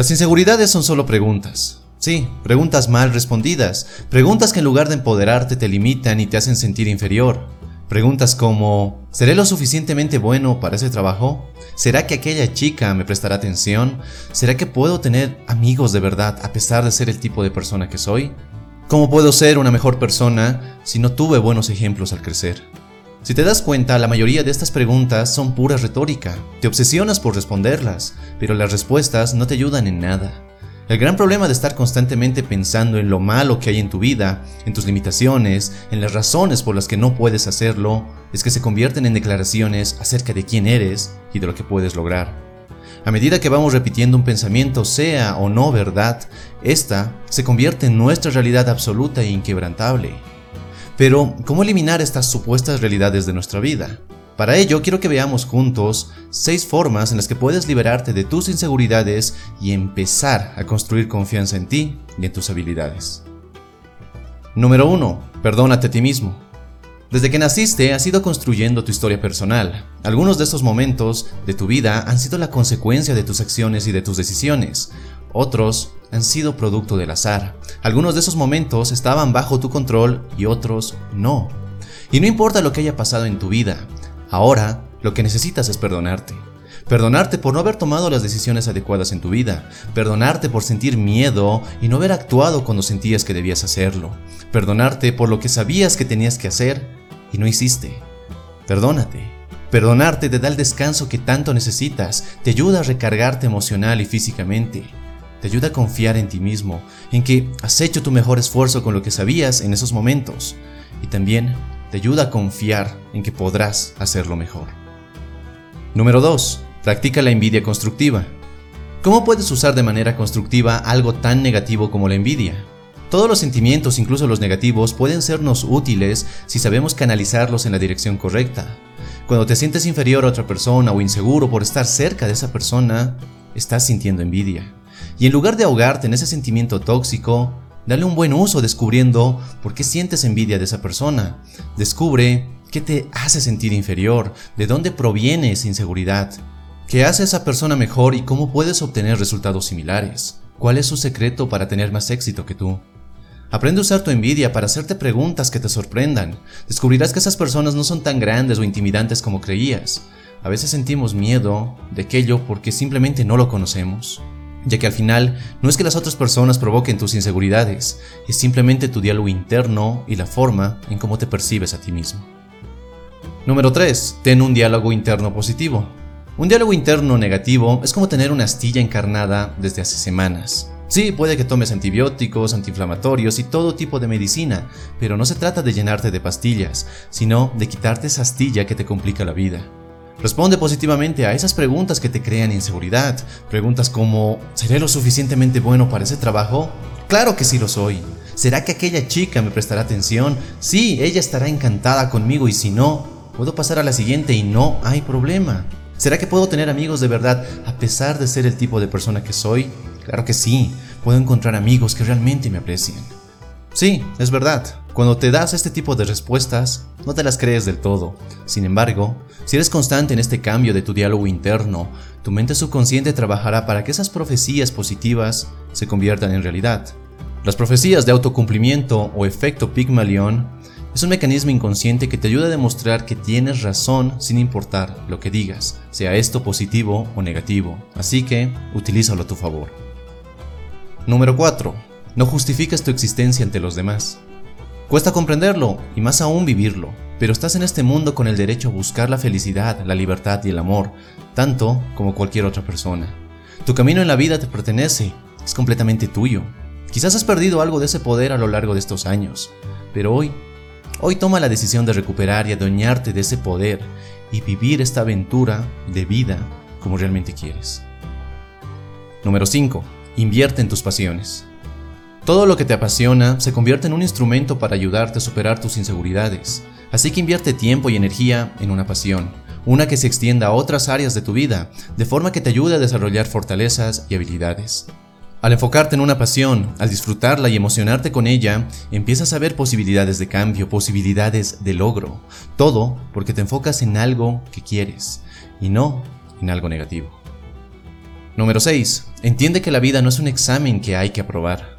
Las inseguridades son solo preguntas. Sí, preguntas mal respondidas, preguntas que en lugar de empoderarte te limitan y te hacen sentir inferior. Preguntas como, ¿seré lo suficientemente bueno para ese trabajo? ¿Será que aquella chica me prestará atención? ¿Será que puedo tener amigos de verdad a pesar de ser el tipo de persona que soy? ¿Cómo puedo ser una mejor persona si no tuve buenos ejemplos al crecer? Si te das cuenta, la mayoría de estas preguntas son pura retórica. Te obsesionas por responderlas, pero las respuestas no te ayudan en nada. El gran problema de estar constantemente pensando en lo malo que hay en tu vida, en tus limitaciones, en las razones por las que no puedes hacerlo, es que se convierten en declaraciones acerca de quién eres y de lo que puedes lograr. A medida que vamos repitiendo un pensamiento, sea o no verdad, esta se convierte en nuestra realidad absoluta e inquebrantable. Pero, ¿cómo eliminar estas supuestas realidades de nuestra vida? Para ello, quiero que veamos juntos seis formas en las que puedes liberarte de tus inseguridades y empezar a construir confianza en ti y en tus habilidades. Número 1. Perdónate a ti mismo. Desde que naciste has ido construyendo tu historia personal. Algunos de estos momentos de tu vida han sido la consecuencia de tus acciones y de tus decisiones. Otros han sido producto del azar. Algunos de esos momentos estaban bajo tu control y otros no. Y no importa lo que haya pasado en tu vida, ahora lo que necesitas es perdonarte. Perdonarte por no haber tomado las decisiones adecuadas en tu vida. Perdonarte por sentir miedo y no haber actuado cuando sentías que debías hacerlo. Perdonarte por lo que sabías que tenías que hacer y no hiciste. Perdónate. Perdonarte te da el descanso que tanto necesitas, te ayuda a recargarte emocional y físicamente te ayuda a confiar en ti mismo, en que has hecho tu mejor esfuerzo con lo que sabías en esos momentos, y también te ayuda a confiar en que podrás hacerlo mejor. Número 2. Practica la envidia constructiva. ¿Cómo puedes usar de manera constructiva algo tan negativo como la envidia? Todos los sentimientos, incluso los negativos, pueden sernos útiles si sabemos canalizarlos en la dirección correcta. Cuando te sientes inferior a otra persona o inseguro por estar cerca de esa persona, estás sintiendo envidia. Y en lugar de ahogarte en ese sentimiento tóxico, dale un buen uso descubriendo por qué sientes envidia de esa persona. Descubre qué te hace sentir inferior, de dónde proviene esa inseguridad, qué hace a esa persona mejor y cómo puedes obtener resultados similares. ¿Cuál es su secreto para tener más éxito que tú? Aprende a usar tu envidia para hacerte preguntas que te sorprendan. Descubrirás que esas personas no son tan grandes o intimidantes como creías. A veces sentimos miedo de aquello porque simplemente no lo conocemos ya que al final no es que las otras personas provoquen tus inseguridades, es simplemente tu diálogo interno y la forma en cómo te percibes a ti mismo. Número 3. Ten un diálogo interno positivo. Un diálogo interno negativo es como tener una astilla encarnada desde hace semanas. Sí, puede que tomes antibióticos, antiinflamatorios y todo tipo de medicina, pero no se trata de llenarte de pastillas, sino de quitarte esa astilla que te complica la vida. Responde positivamente a esas preguntas que te crean inseguridad. Preguntas como, ¿seré lo suficientemente bueno para ese trabajo? Claro que sí lo soy. ¿Será que aquella chica me prestará atención? Sí, ella estará encantada conmigo y si no, puedo pasar a la siguiente y no hay problema. ¿Será que puedo tener amigos de verdad a pesar de ser el tipo de persona que soy? Claro que sí, puedo encontrar amigos que realmente me aprecien. Sí, es verdad. Cuando te das este tipo de respuestas, no te las crees del todo. Sin embargo, si eres constante en este cambio de tu diálogo interno, tu mente subconsciente trabajará para que esas profecías positivas se conviertan en realidad. Las profecías de autocumplimiento o efecto Pygmalion es un mecanismo inconsciente que te ayuda a demostrar que tienes razón sin importar lo que digas, sea esto positivo o negativo. Así que, utilízalo a tu favor. Número 4 no justificas tu existencia ante los demás. Cuesta comprenderlo y más aún vivirlo, pero estás en este mundo con el derecho a buscar la felicidad, la libertad y el amor, tanto como cualquier otra persona. Tu camino en la vida te pertenece, es completamente tuyo. Quizás has perdido algo de ese poder a lo largo de estos años, pero hoy, hoy toma la decisión de recuperar y adueñarte de ese poder y vivir esta aventura de vida como realmente quieres. Número 5. Invierte en tus pasiones. Todo lo que te apasiona se convierte en un instrumento para ayudarte a superar tus inseguridades. Así que invierte tiempo y energía en una pasión, una que se extienda a otras áreas de tu vida, de forma que te ayude a desarrollar fortalezas y habilidades. Al enfocarte en una pasión, al disfrutarla y emocionarte con ella, empiezas a ver posibilidades de cambio, posibilidades de logro. Todo porque te enfocas en algo que quieres y no en algo negativo. Número 6. Entiende que la vida no es un examen que hay que aprobar.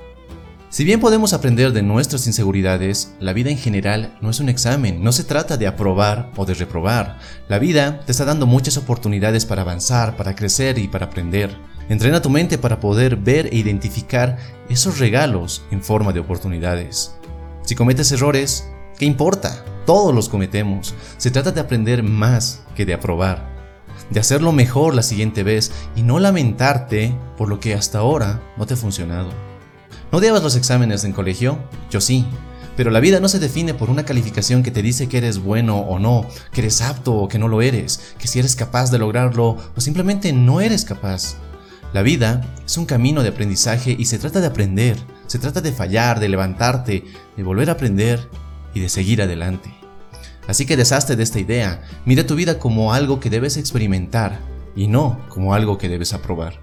Si bien podemos aprender de nuestras inseguridades, la vida en general no es un examen, no se trata de aprobar o de reprobar. La vida te está dando muchas oportunidades para avanzar, para crecer y para aprender. Entrena tu mente para poder ver e identificar esos regalos en forma de oportunidades. Si cometes errores, ¿qué importa? Todos los cometemos. Se trata de aprender más que de aprobar. De hacerlo mejor la siguiente vez y no lamentarte por lo que hasta ahora no te ha funcionado. ¿No odiabas los exámenes en colegio? Yo sí. Pero la vida no se define por una calificación que te dice que eres bueno o no, que eres apto o que no lo eres, que si eres capaz de lograrlo o simplemente no eres capaz. La vida es un camino de aprendizaje y se trata de aprender, se trata de fallar, de levantarte, de volver a aprender y de seguir adelante. Así que deshazte de esta idea, mira tu vida como algo que debes experimentar y no como algo que debes aprobar.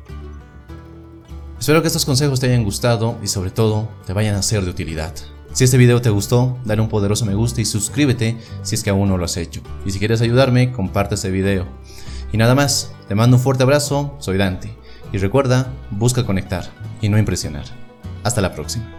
Espero que estos consejos te hayan gustado y sobre todo te vayan a ser de utilidad. Si este video te gustó, dale un poderoso me gusta y suscríbete si es que aún no lo has hecho. Y si quieres ayudarme, comparte este video. Y nada más, te mando un fuerte abrazo, soy Dante. Y recuerda, busca conectar y no impresionar. Hasta la próxima.